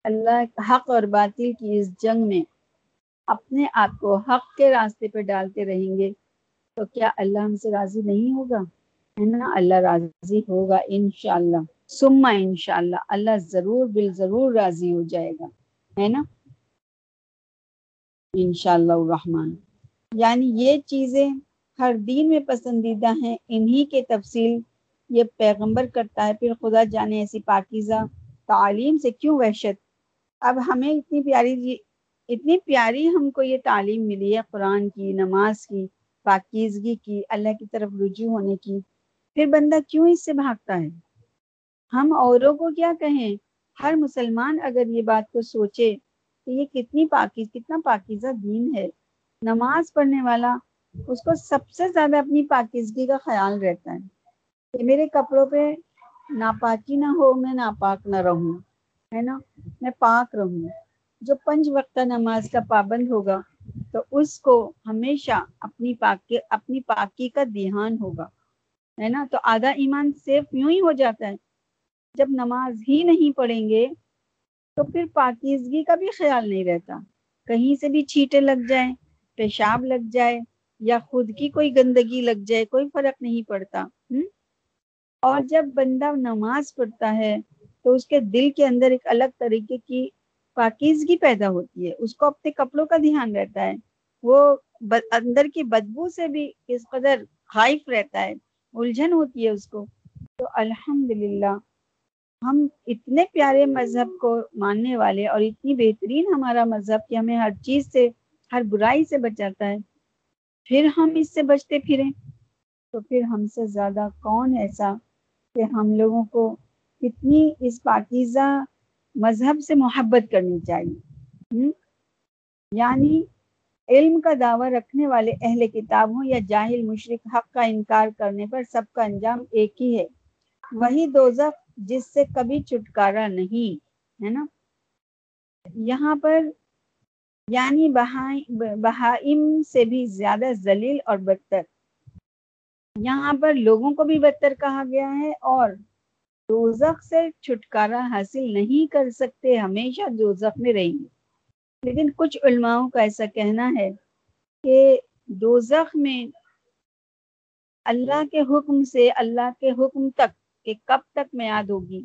Speaker 1: اللہ حق اور باطل کی اس جنگ میں اپنے آپ کو حق کے راستے پہ ڈالتے رہیں گے تو کیا اللہ ہم سے راضی نہیں ہوگا؟ ہے نا؟ اللہ راضی ہوگا انشاءاللہ۔ سما انشاءاللہ اللہ ضرور بال ضرور راضی ہو جائے گا۔ ہے نا؟ انشاءاللہ الرحمن۔ یعنی یہ چیزیں ہر دین میں پسندیدہ ہیں، انہی کے تفصیل یہ پیغمبر کرتا ہے، پھر خدا جانے ایسی پاکیزہ تعلیم سے کیوں وحشت؟ اب ہمیں اتنی پیاری جی، اتنی پیاری ہم کو یہ تعلیم ملی ہے، قرآن کی، نماز کی، پاکیزگی کی، اللہ کی طرف رجوع ہونے کی۔ پھر بندہ کیوں اس سے بھاگتا ہے؟ ہم اوروں کو کیا کہیں؟ ہر مسلمان اگر یہ بات کو سوچے کہ یہ کتنی پاکیز کتنا پاکیزہ دین ہے۔ نماز پڑھنے والا اس کو سب سے زیادہ اپنی پاکیزگی کا خیال رہتا ہے کہ میرے کپڑوں پہ ناپاکی نہ ہو، میں ناپاک نہ رہوں، ہے نا؟ میں پاک رہوں۔ جو پنج وقتہ نماز کا پابند ہوگا، تو اس کو ہمیشہ اپنی پاکی اپنی پاکی کا دھیان ہوگا، ہے نا؟ تو آدھا ایمان صرف یوں ہی ہو جاتا ہے۔ جب نماز ہی نہیں پڑھیں گے، تو پھر پاکیزگی کا بھی خیال نہیں رہتا۔ کہیں سے بھی چھیٹے لگ جائیں، پیشاب لگ جائے یا خود کی کوئی گندگی لگ جائے، کوئی فرق نہیں پڑتا اور جب بندہ نماز پڑھتا ہے تو اس کے دل کے اندر ایک الگ طریقے کی پاکیزگی پیدا ہوتی ہے۔ اس کو اپنے کپڑوں کا دھیان رہتا ہے۔ وہ اندر کی بدبو سے بھی کس قدر خائف رہتا ہے، الجھن ہوتی ہے اس کو۔ تو الحمد ہم اتنے پیارے مذہب کو ماننے والے اور اتنی بہترین ہمارا مذہب کہ ہمیں ہر چیز سے، ہر برائی سے بچاتا ہے۔ پھر ہم اس سے بچتے پھریں۔ تو پھر ہم سے زیادہ کون ایسا کہ ہم لوگوں کو کتنی اس پاکیزہ مذہب سے محبت کرنی چاہیے؟ یعنی علم کا دعویٰ رکھنے والے اہل کتاب ہوں یا جاہل مشرق حق کا انکار کرنے پر سب کا انجام ایک ہی ہے۔ وہی دوزخ جس سے کبھی چھٹکارا نہیں، ہے نا؟ یہاں پر یعنی بہائم سے بھی زیادہ ذلیل اور بدتر۔ یہاں پر لوگوں کو بھی بدتر کہا گیا ہے اور دوزخ سے چھٹکارا حاصل نہیں کر سکتے، ہمیشہ دوزخ میں رہیں گے۔ لیکن کچھ علماؤں کا ایسا کہنا ہے کہ دوزخ میں اللہ کے حکم سے، اللہ کے حکم تک کہ کب تک میاد ہوگی؟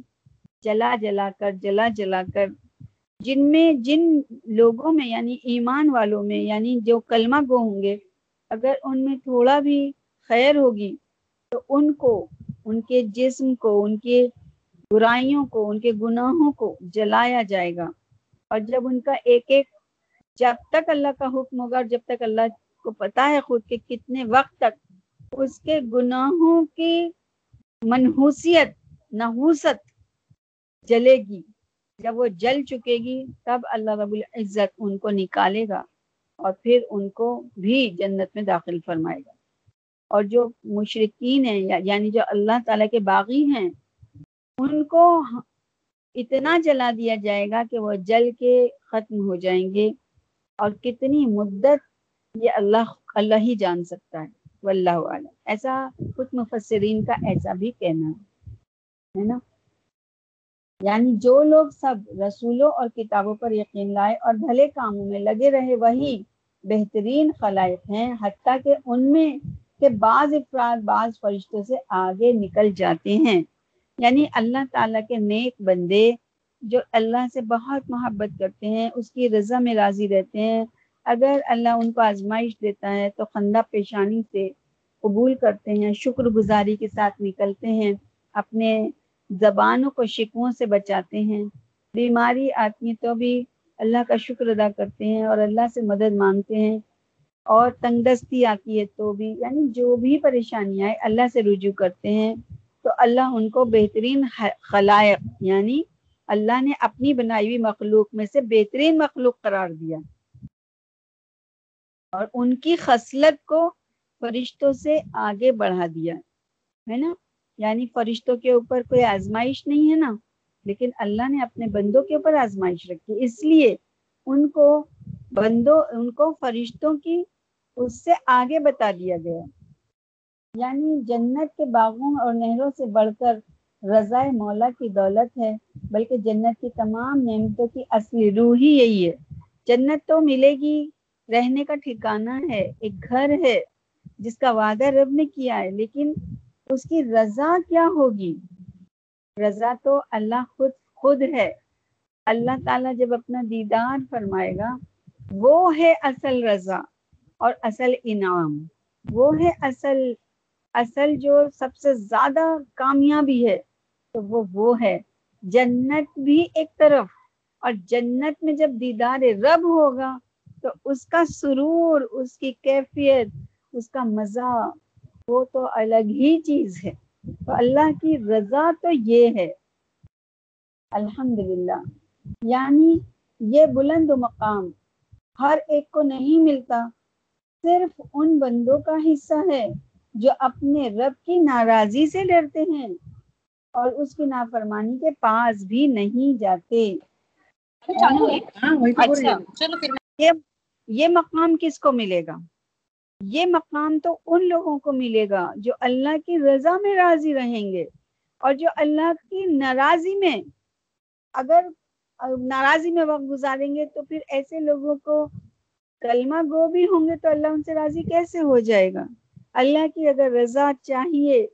Speaker 1: جلا جلا کر، جلا جلا کر۔ جن میں جن لوگوں میں یعنی ایمان والوں میں یعنی جو کلمہ گو ہوں گے، اگر ان میں تھوڑا بھی خیر ہوگی، تو ان کو، ان کے جسم کو، ان کے برائیوں کو، ان کے گناہوں کو جلایا جائے گا۔ اور جب ان کا ایک ایک، جب تک اللہ کا حکم ہوگا اور جب تک اللہ کو پتا ہے خود کے کتنے وقت تک، اس کے گناہوں کی منحوسیت، نحوست جلے گی۔ جب وہ جل چکے گی، تب اللہ رب العزت ان کو نکالے گا اور پھر ان کو بھی جنت میں داخل فرمائے گا۔ اور جو مشرقین ہیں یعنی جو اللہ تعالیٰ کے باغی ہیں، ان کو اتنا جلا دیا جائے گا کہ وہ جل کے ختم ہو جائیں گے۔ اور کتنی مدت یہ اللہ اللہ ہی جان سکتا ہے۔ واللہ عالم ایسا کچھ مفسرین کا ایسا بھی کہنا ہے نا؟ یعنی جو لوگ سب رسولوں اور کتابوں پر یقین لائے اور بھلے کاموں میں لگے رہے، وہی بہترین خلائق ہیں، حتیٰ کہ ان میں کہ بعض افراد بعض فرشتوں سے آگے نکل جاتے ہیں۔ یعنی اللہ تعالیٰ کے نیک بندے جو اللہ سے بہت محبت کرتے ہیں، اس کی رضا میں راضی رہتے ہیں۔ اگر اللہ ان کو آزمائش دیتا ہے تو خندہ پیشانی سے قبول کرتے ہیں، شکر گزاری کے ساتھ نکلتے ہیں، اپنے زبانوں کو شکووں سے بچاتے ہیں۔ بیماری آتی ہے تو بھی اللہ کا شکر ادا کرتے ہیں اور اللہ سے مدد مانگتے ہیں۔ اور تنگ دستی آتی ہے تو بھی یعنی جو بھی پریشانی آئے اللہ سے رجوع کرتے ہیں۔ تو اللہ ان کو بہترین خلائق یعنی اللہ نے اپنی بنائی ہوئی مخلوق میں سے بہترین مخلوق قرار دیا۔ اور ان کی خصلت کو فرشتوں سے آگے بڑھا دیا، ہے نا؟ یعنی فرشتوں کے اوپر کوئی آزمائش نہیں ہے نا، لیکن اللہ نے اپنے بندوں کے اوپر آزمائش رکھی۔ اس لیے ان کو بندوں، ان کو فرشتوں کی اس سے آگے بتا دیا گیا۔ یعنی جنت کے باغوں اور نہروں سے بڑھ کر رضا مولا کی دولت ہے، بلکہ جنت کی تمام نعمتوں کی اصلی روح ہی یہی ہے۔ جنت تو ملے گی، رہنے کا ٹھکانہ ہے، ایک گھر ہے، جس کا وعدہ رب نے کیا ہے، لیکن اس کی رضا کیا ہوگی؟ رضا تو اللہ خود خود ہے۔ اللہ تعالیٰ جب اپنا دیدار فرمائے گا، وہ ہے اصل رضا اور اصل انعام۔ وہ ہے اصل اصل جو سب سے زیادہ کامیابی ہے، تو وہ وہ ہے۔ جنت بھی ایک طرف اور جنت میں جب دیدار رب ہوگا، تو اس کا سرور، اس کی کیفیت، اس کا مزہ وہ تو الگ ہی چیز ہے۔ تو اللہ کی رضا تو یہ ہے۔ الحمد یعنی یہ بلند مقام ہر ایک کو نہیں ملتا صرف ان بندوں کا حصہ ہے جو اپنے رب کی ناراضی سے ڈرتے ہیں اور اس کی نافرمانی کے پاس بھی نہیں جاتے۔ ہاں، اچھا، یہ مقام کس کو ملے گا؟ یہ مقام تو ان لوگوں کو ملے گا جو اللہ کی رضا میں راضی رہیں گے اور جو اللہ کی ناراضی میں اگر ناراضی میں وقت گزاریں گے تو پھر ایسے لوگوں کو کلمہ گو بھی ہوں گے تو اللہ ان سے راضی کیسے ہو جائے گا؟ اللہ کی اگر رضا چاہیے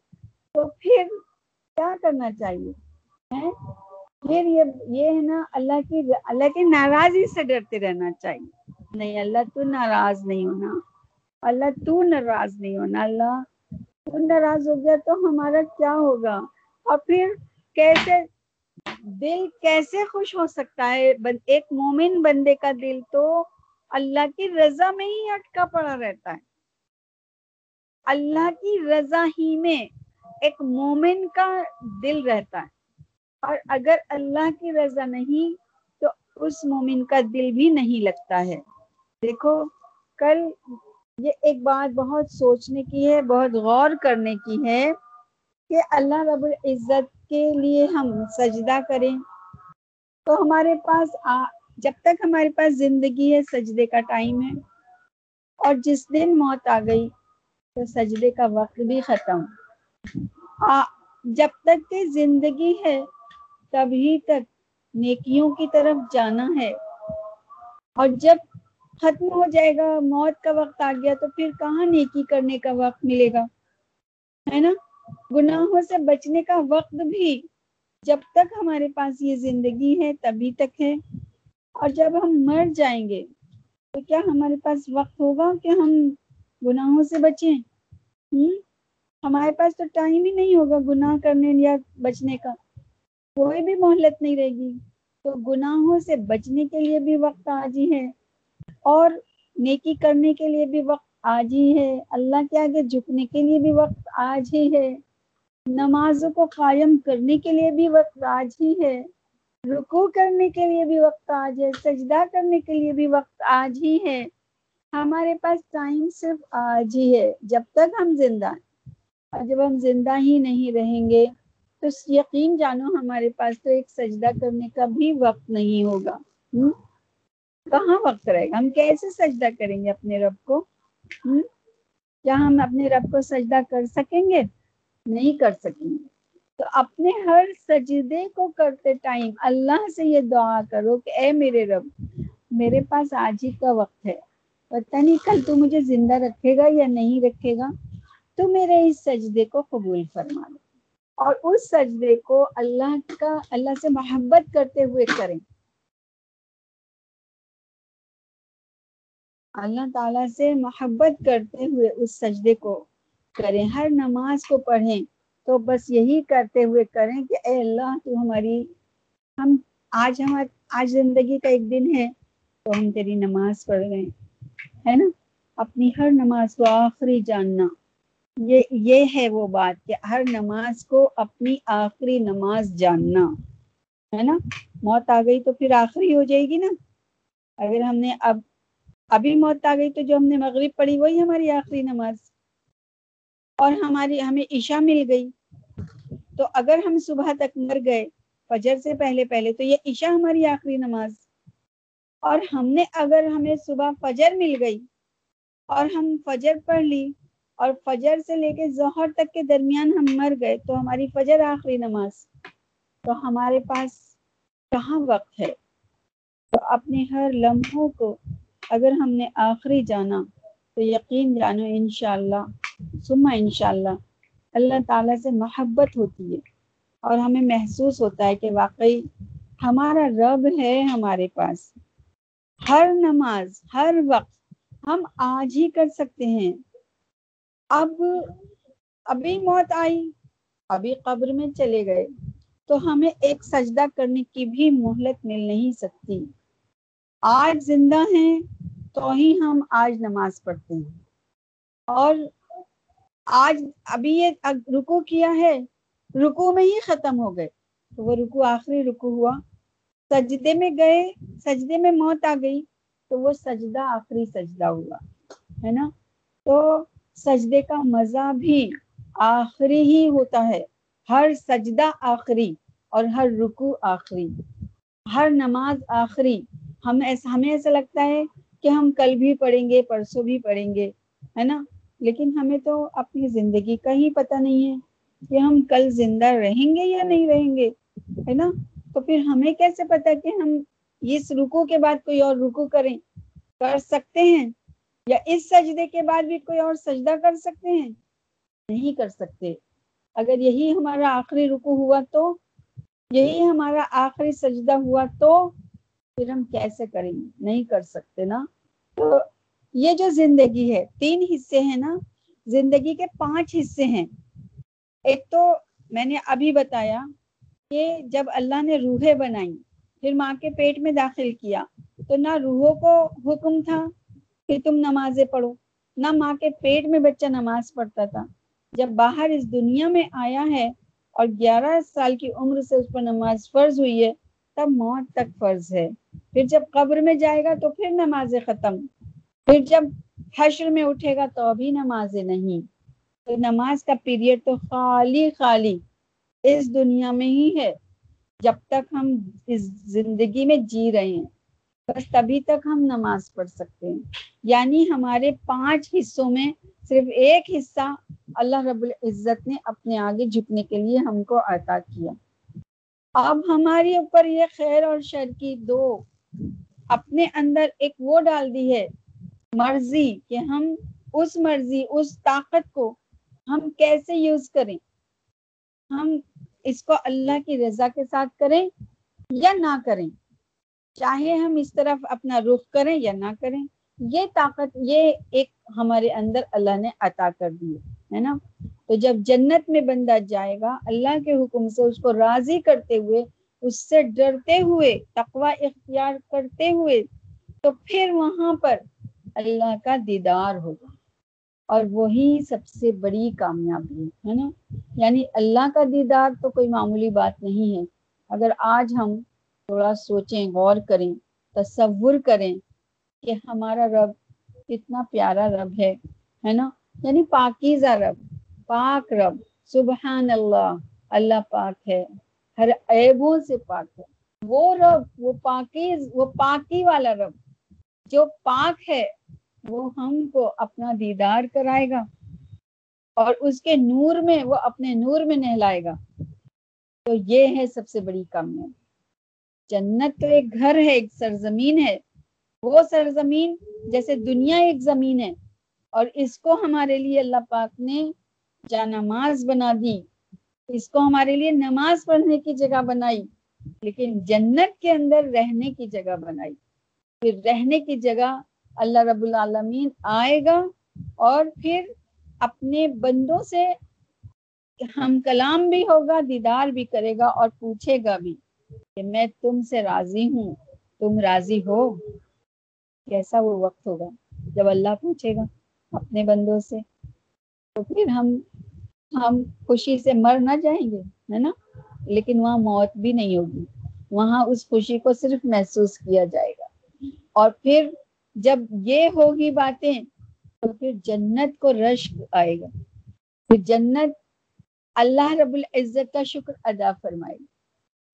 Speaker 1: تو پھر کیا کرنا چاہیے؟ پھر یہ یہ ہے نا اللہ کی اللہ کی ناراضی سے ڈرتے رہنا چاہیے۔ نہیں، اللہ تو ناراض نہیں ہونا۔ اللہ تو ناراض نہیں ہونا، اللہ تو ناراض ہو گیا تو ہمارا کیا ہوگا؟ اور پھر کیسے دل کیسے خوش ہو سکتا ہے؟ ایک مومن بندے کا دل تو اللہ کی رضا میں ہی اٹکا پڑا رہتا ہے۔ اللہ کی رضا ہی میں ایک مومن کا دل رہتا ہے۔ اور اگر اللہ کی رضا نہیں تو اس مومن کا دل بھی نہیں لگتا ہے۔ دیکھو، کل یہ ایک بات بہت سوچنے کی ہے بہت غور کرنے کی ہے کہ اللہ رب العزت کے لیے ہم سجدہ کریں۔ تو ہمارے پاس آ جب تک ہمارے پاس زندگی ہے سجدے کا ٹائم ہے۔ اور جس دن موت آ گئی تو سجدے کا وقت بھی ختم۔ آ, جب تک کہ زندگی ہے تبھی تک نیکیوں کی طرف جانا ہے۔ اور جب ختم ہو جائے گا، موت کا وقت آ گیا تو پھر کہاں نیکی کرنے کا وقت ملے گا؟ ہے نا؟ گناہوں سے بچنے کا وقت بھی جب تک ہمارے پاس یہ زندگی ہے تبھی تک ہے۔ اور جب ہم مر جائیں گے تو کیا ہمارے پاس وقت ہوگا کہ ہم گناہوں سے بچیں؟ ہوں ہمارے پاس تو ٹائم ہی نہیں ہوگا گناہ کرنے یا بچنے کا۔ کوئی بھی مہلت نہیں رہے گی۔ تو گناہوں سے بچنے کے لیے بھی وقت آج ہی ہے۔ اور نیکی کرنے کے لیے بھی وقت آج ہی ہے۔ اللہ کے آگے جھکنے کے لیے بھی وقت آج ہی ہے۔ نمازوں کو قائم کرنے کے لیے بھی وقت آج ہی ہے۔ رکو کرنے کے لیے بھی وقت آج ہے۔ سجدہ کرنے کے لیے بھی وقت آج ہی ہے۔ ہمارے پاس ٹائم صرف آج ہی ہے۔ جب تک ہم زندہ ہیں۔ اور جب ہم زندہ ہی نہیں رہیں گے، تو یقین جانو ہمارے پاس تو ایک سجدہ کرنے کا بھی وقت نہیں ہوگا۔ کہاں وقت رہے گا؟ ہم کیسے سجدہ کریں گے اپنے رب کو؟ کیا ہم اپنے رب کو سجدہ کر سکیں گے؟ نہیں کر سکیں گے۔ تو اپنے ہر سجدے کو کرتے ٹائم اللہ سے یہ دعا کرو کہ اے میرے رب، میرے پاس آج ہی کا وقت ہے۔ پتہ نہیں کل تو مجھے زندہ رکھے گا یا نہیں رکھے گا؟ تو میرے اس سجدے کو قبول فرما لو۔ اور اس سجدے کو اللہ کا، اللہ سے محبت کرتے ہوئے کریں۔ اللہ تعالیٰ سے محبت کرتے ہوئے اس سجدے کو کریں۔ ہر نماز کو پڑھیں۔ تو بس یہی کرتے ہوئے کریں کہ اے اللہ تو ہماری، ہم آج ہمار آج زندگی کا ایک دن ہے، تو ہم تیری نماز پڑھ رہے ہے نا؟ اپنی ہر نماز کو آخری جاننا۔ یہ یہ ہے وہ بات کہ ہر نماز کو اپنی آخری نماز جاننا۔ ہے نا؟ موت آ گئی تو پھر آخری ہو جائے گی نا۔ اگر ہم نے اب ابھی موت آ گئی تو جو ہم نے مغرب پڑھی وہی ہماری آخری نماز۔ اور ہماری، ہمیں عشاء مل گئی۔ تو اگر ہم صبح تک مر گئے، فجر سے پہلے پہلے تو یہ عشاء ہماری آخری نماز۔ اور ہم نے، اگر ہمیں صبح فجر مل گئی اور ہم فجر پڑھ لی اور فجر سے لے کے ظہر تک کے درمیان ہم مر گئے تو ہماری فجر آخری نماز۔ تو ہمارے پاس کہاں وقت ہے؟ تو اپنے ہر لمحوں کو اگر ہم نے آخری جانا تو یقین جانو انشاءاللہ سما انشاءاللہ، اللہ تعالیٰ سے محبت ہوتی ہے اور ہمیں محسوس ہوتا ہے کہ واقعی ہمارا رب ہے ہمارے پاس۔ ہر نماز، ہر وقت ہم آج ہی کر سکتے ہیں۔ اب، ابھی موت آئی، ابھی قبر میں چلے گئے، تو ہمیں ایک سجدہ کرنے کی بھی مہلت مل نہیں سکتی۔ آج زندہ ہیں، تو ہی ہم آج نماز پڑھتے ہیں۔ اور آج ابھی یہ رکو کیا ہے رکو میں ہی ختم ہو گئے۔ تو وہ رکو آخری رکو ہوا۔ سجدے میں گئے، سجدے میں موت آ گئی، تو وہ سجدہ آخری سجدہ ہوا، ہے نا؟ تو سجدے کا مزہ بھی آخری ہی ہوتا ہے۔ ہر سجدہ آخری اور ہر رکو آخری، ہر نماز آخری۔ ہم ایسا ہمیں ایسا لگتا ہے کہ ہم کل بھی پڑھیں گے، پرسوں بھی پڑھیں گے، ہے نا؟ لیکن ہمیں تو اپنی زندگی کا ہی پتہ نہیں ہے کہ ہم کل زندہ رہیں گے یا نہیں رہیں گے، ہے نا؟ تو پھر ہمیں کیسے پتا کہ ہم اس رکو کے بعد کوئی اور رکو کریں، کر سکتے ہیں؟ یا اس سجدے کے بعد بھی کوئی اور سجدہ کر سکتے ہیں؟ نہیں کر سکتے۔ اگر یہی ہمارا آخری رکو ہوا تو، یہی ہمارا آخری سجدہ ہوا تو پھر ہم کیسے کریں گے؟ نہیں کر سکتے نا۔ تو یہ جو زندگی ہے، تین حصے ہیں نا۔ زندگی کے پانچ حصے ہیں۔ ایک تو میں نے ابھی بتایا کہ جب اللہ نے روحیں بنائی، پھر ماں کے پیٹ میں داخل کیا، تو نہ روحوں کو حکم تھا کہ تم نمازیں پڑھو۔ نہ ماں کے پیٹ میں بچہ نماز پڑھتا تھا۔ جب باہر اس دنیا میں آیا ہے اور گیارہ سال کی عمر سے اس پر نماز فرض ہوئی ہے، تب موت تک فرض ہے۔ پھر جب قبر میں جائے گا تو پھر نماز ختم۔ پھر جب حشر میں اٹھے گا تو ابھی نماز نہیں۔ تو نماز کا پیریڈ تو خالی خالی اس دنیا میں ہی ہے۔ جب تک ہم اس زندگی میں جی رہے ہیں، بس تبھی تک ہم نماز پڑھ سکتے ہیں۔ یعنی ہمارے پانچ حصوں میں صرف ایک حصہ اللہ رب العزت نے اپنے آگے جھکنے کے لیے ہم کو عطا کیا۔ اب ہماری اوپر یہ خیر اور شر کی دو اپنے اندر ایک وہ ڈال دی ہے، مرضی کہ ہم اس مرضی، اس طاقت کو ہم کیسے یوز کریں؟ ہم اس کو اللہ کی رضا کے ساتھ کریں یا نہ کریں؟ چاہے ہم اس طرف اپنا رخ کریں یا نہ کریں، یہ طاقت، یہ ایک ہمارے اندر اللہ نے عطا کر دی ہے نا؟ تو جب جنت میں بندہ جائے گا، اللہ کے حکم سے اس کو راضی کرتے ہوئے اس سے ڈرتے ہوئے، تقوی اختیار کرتے ہوئے، تو پھر وہاں پر اللہ کا دیدار ہوگا۔ اور وہی سب سے بڑی کامیابی، ہے نا؟ یعنی اللہ کا دیدار تو کوئی معمولی بات نہیں ہے۔ اگر آج ہم تھوڑا سوچیں، غور کریں، تصور کریں کہ ہمارا رب کتنا پیارا رب ہے ہے نا؟ یعنی پاکیزہ رب، پاک رب، سبحان اللہ اللہ پاک ہے۔ ہر عیبوں سے پاک ہے۔ وہ رب، وہ پاکیز وہ پاکی والا رب، جو پاک ہے، وہ ہم کو اپنا دیدار کرائے گا اور اس کے نور میں، وہ اپنے نور میں نہلائے گا۔ تو یہ ہے سب سے بڑی کامیابی۔ جنت تو ایک گھر ہے، ایک سرزمین ہے۔ وہ سرزمین جیسے دنیا ایک زمین ہے۔ اور اس کو ہمارے لیے اللہ پاک نے جا نماز بنا دی۔ اس کو ہمارے لیے نماز پڑھنے کی جگہ بنائی، لیکن جنت کے اندر رہنے کی جگہ بنائی۔ پھر رہنے کی جگہ اللہ رب العالمین آئے گا اور پھر اپنے بندوں سے ہم کلام بھی ہوگا، دیدار بھی کرے گا اور پوچھے گا بھی کہ میں تم سے راضی ہوں، تم راضی ہو؟ کیسا وہ وقت ہوگا جب اللہ پوچھے گا اپنے بندوں سے؟ تو پھر ہم ہم خوشی سے مر نہ جائیں گے، ہے نا؟ لیکن وہاں موت بھی نہیں ہوگی۔ وہاں اس خوشی کو صرف محسوس کیا جائے گا۔ اور پھر جب یہ ہوگی باتیں، تو پھر جنت کو رشک آئے گا۔ پھر جنت اللہ رب العزت کا شکر ادا فرمائے گی۔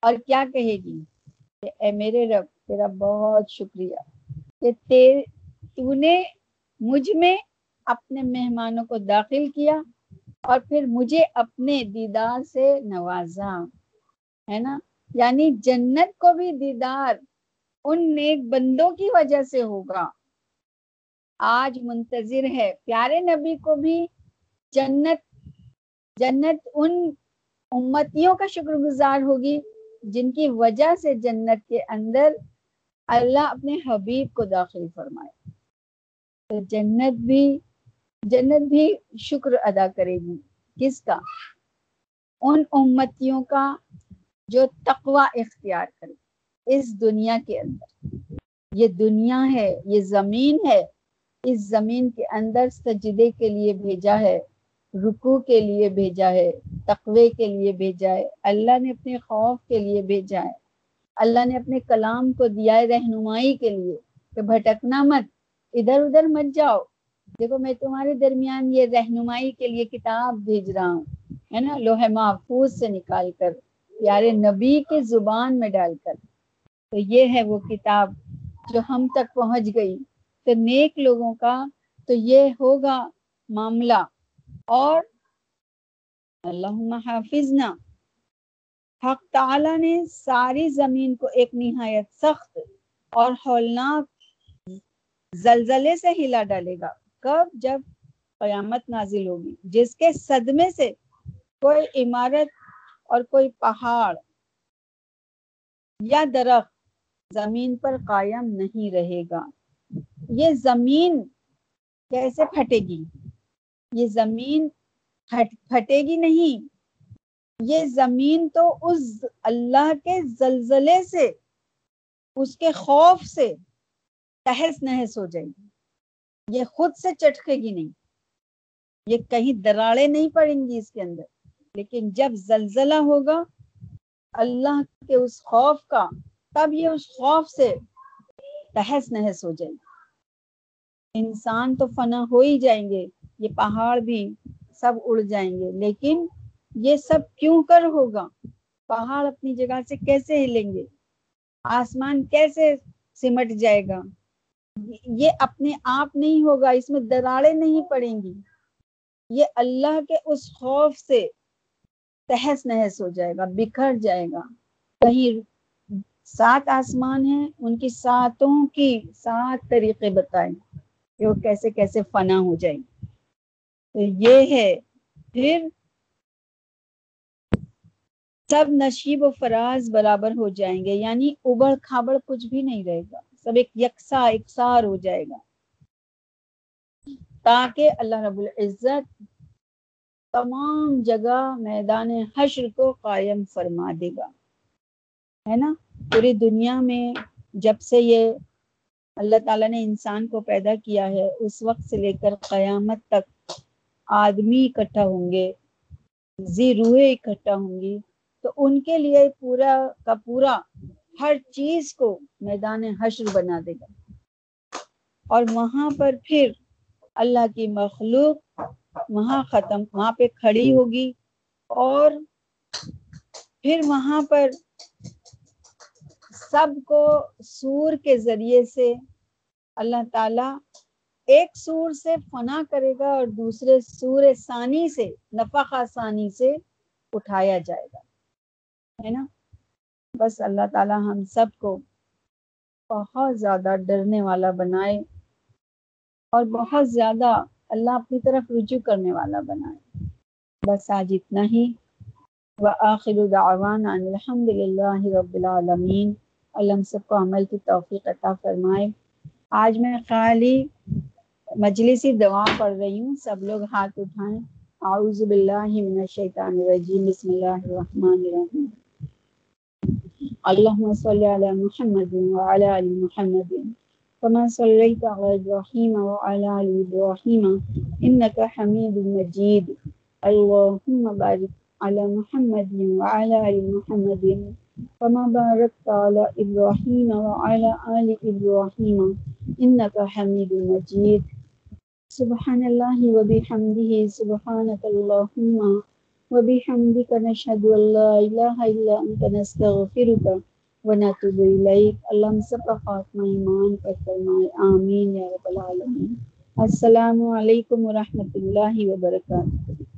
Speaker 1: اور کیا کہے گی؟ کہ اے میرے رب، تیرا بہت شکریہ کہ تو نے مجھ میں اپنے مہمانوں کو داخل کیا۔ اور پھر مجھے اپنے دیدار سے نوازا، ہے نا؟ یعنی جنت کو بھی دیدار ان نیک بندوں کی وجہ سے ہوگا۔ آج منتظر ہے، پیارے نبی کو بھی جنت جنت ان امتیوں کا شکر گزار ہوگی جن کی وجہ سے جنت کے اندر اللہ اپنے حبیب کو داخل فرمائے۔ تو جنت بھی جنت بھی شکر ادا کرے گی۔ کس کا؟ ان امتیوں کا جو تقوی اختیار کرے۔ اس دنیا کے اندر۔ یہ دنیا ہے، یہ زمین ہے۔ اس زمین کے اندر سجدے کے لیے بھیجا ہے رکو کے لیے بھیجا ہے، تقوی کے لیے بھیجا ہے۔ اللہ نے اپنے خوف کے لیے بھیجا ہے۔ اللہ نے اپنے کلام کو دیا ہے رہنمائی کے لیے کہ بھٹکنا مت، ادھر ادھر مت جاؤ۔ دیکھو، میں تمہارے درمیان یہ رہنمائی کے لیے کتاب بھیج رہا ہوں، ہے نا؟ لوہے محفوظ سے نکال کر، پیارے نبی کے زبان میں ڈال کر۔ تو یہ ہے وہ کتاب جو ہم تک پہنچ گئی۔ تو نیک لوگوں کا تو یہ ہوگا معاملہ۔ اور اللہ حافظ نہ حق تعالی نے ساری زمین کو ایک نہایت سخت اور ہولناک زلزلے سے ہلا ڈالے گا۔ کب جب قیامت نازل ہوگی۔ جس کے صدمے سے کوئی عمارت اور کوئی پہاڑ یا درخت زمین پر قائم نہیں رہے گا۔ یہ زمین کیسے پھٹے گی؟ یہ زمین پھٹے گی نہیں۔ یہ زمین تو اس اللہ کے زلزلے سے، اس کے خوف سے تہس نہس ہو جائے گی۔ یہ خود سے چٹکے گی نہیں۔ یہ کہیں دراڑے نہیں پڑیں گی اس کے اندر۔ لیکن جب زلزلہ ہوگا، اللہ کے اس خوف کا، تب یہ اس خوف سے تہس نہس ہو جائے گی۔ انسان تو فنا ہو ہی جائیں گے، یہ پہاڑ بھی سب اڑ جائیں گے۔ لیکن یہ سب کیوں کر ہوگا؟ پہاڑ اپنی جگہ سے کیسے ہلیں گے؟ آسمان کیسے سمٹ جائے گا؟ یہ اپنے آپ نہیں ہوگا، اس میں دراڑے نہیں پڑیں گی۔ یہ اللہ کے اس خوف سے تہس نہس ہو جائے گا، بکھر جائے گا۔ کہیں سات آسمان ہیں، ان کی ساتوں کی سات طریقے بتائیں کہ وہ کیسے کیسے فنا ہو جائیں۔ تو یہ ہے، پھر سب نشیب و فراز برابر ہو جائیں گے یعنی ابڑ کھابڑ کچھ بھی نہیں رہے گا۔ سب ایک یکساں اکسار ہو جائے گا۔ تاکہ اللہ رب العزت تمام جگہ میدان حشر کو قائم فرما دے گا۔ ہے نا؟ پوری دنیا میں جب سے یہ اللہ تعالیٰ نے انسان کو پیدا کیا ہے، اس وقت سے لے کر قیامت تک آدمی اکٹھا ہوں گے، زی روحیں اکٹھا ہوں گی۔ تو ان کے لیے پورا کا پورا ہر چیز کو میدان حشر بنا دے گا۔ اور وہاں پر پھر اللہ کی مخلوق وہاں ختم، وہاں پہ کھڑی ہوگی۔ اور پھر وہاں پر سب کو سور کے ذریعے سے اللہ تعالی ایک سور سے فنا کرے گا اور دوسرے سور ثانی سے نفقہ ثانی سے اٹھایا جائے گا۔ ہے نا؟ بس اللہ تعالی ہم سب کو بہت زیادہ ڈرنے والا بنائے اور بہت زیادہ اللہ اپنی طرف رجوع کرنے والا بنائے۔ بس آج اتنا ہی۔ وآخر دعوانا الحمد للہ رب العالمین۔ اللہ ہم سب کو عمل کی توفیق عطا فرمائے۔ آج میں خالی مجلسی دعا پڑھ رہی ہوں۔ سب لوگ ہاتھ اٹھائیں۔ اعوذ باللہ من الشیطان الرجیم۔ بسم اللہ الرحمن الرحیم۔ اللہم صلی علی محمد وعلی آل محمد. كما صليت على إبراهيم وعلى آل إبراهيم، إنك حميد مجيد. اللهم بارك على محمد وعلى آل محمد. كما باركت على إبراهيم وعلى آل إبراهيم، إنك حميد مجيد. سبحان الله وبحمده، سبحانك اللهم وبحمدك نشهد أن لا إله إلا أنت نستغفرك ونتوب إليك. اللهم سب خاتمہ ایمان پر فرمائے آمین یا رب العالمین السلام علیکم ورحمۃ اللہ وبرکاتہ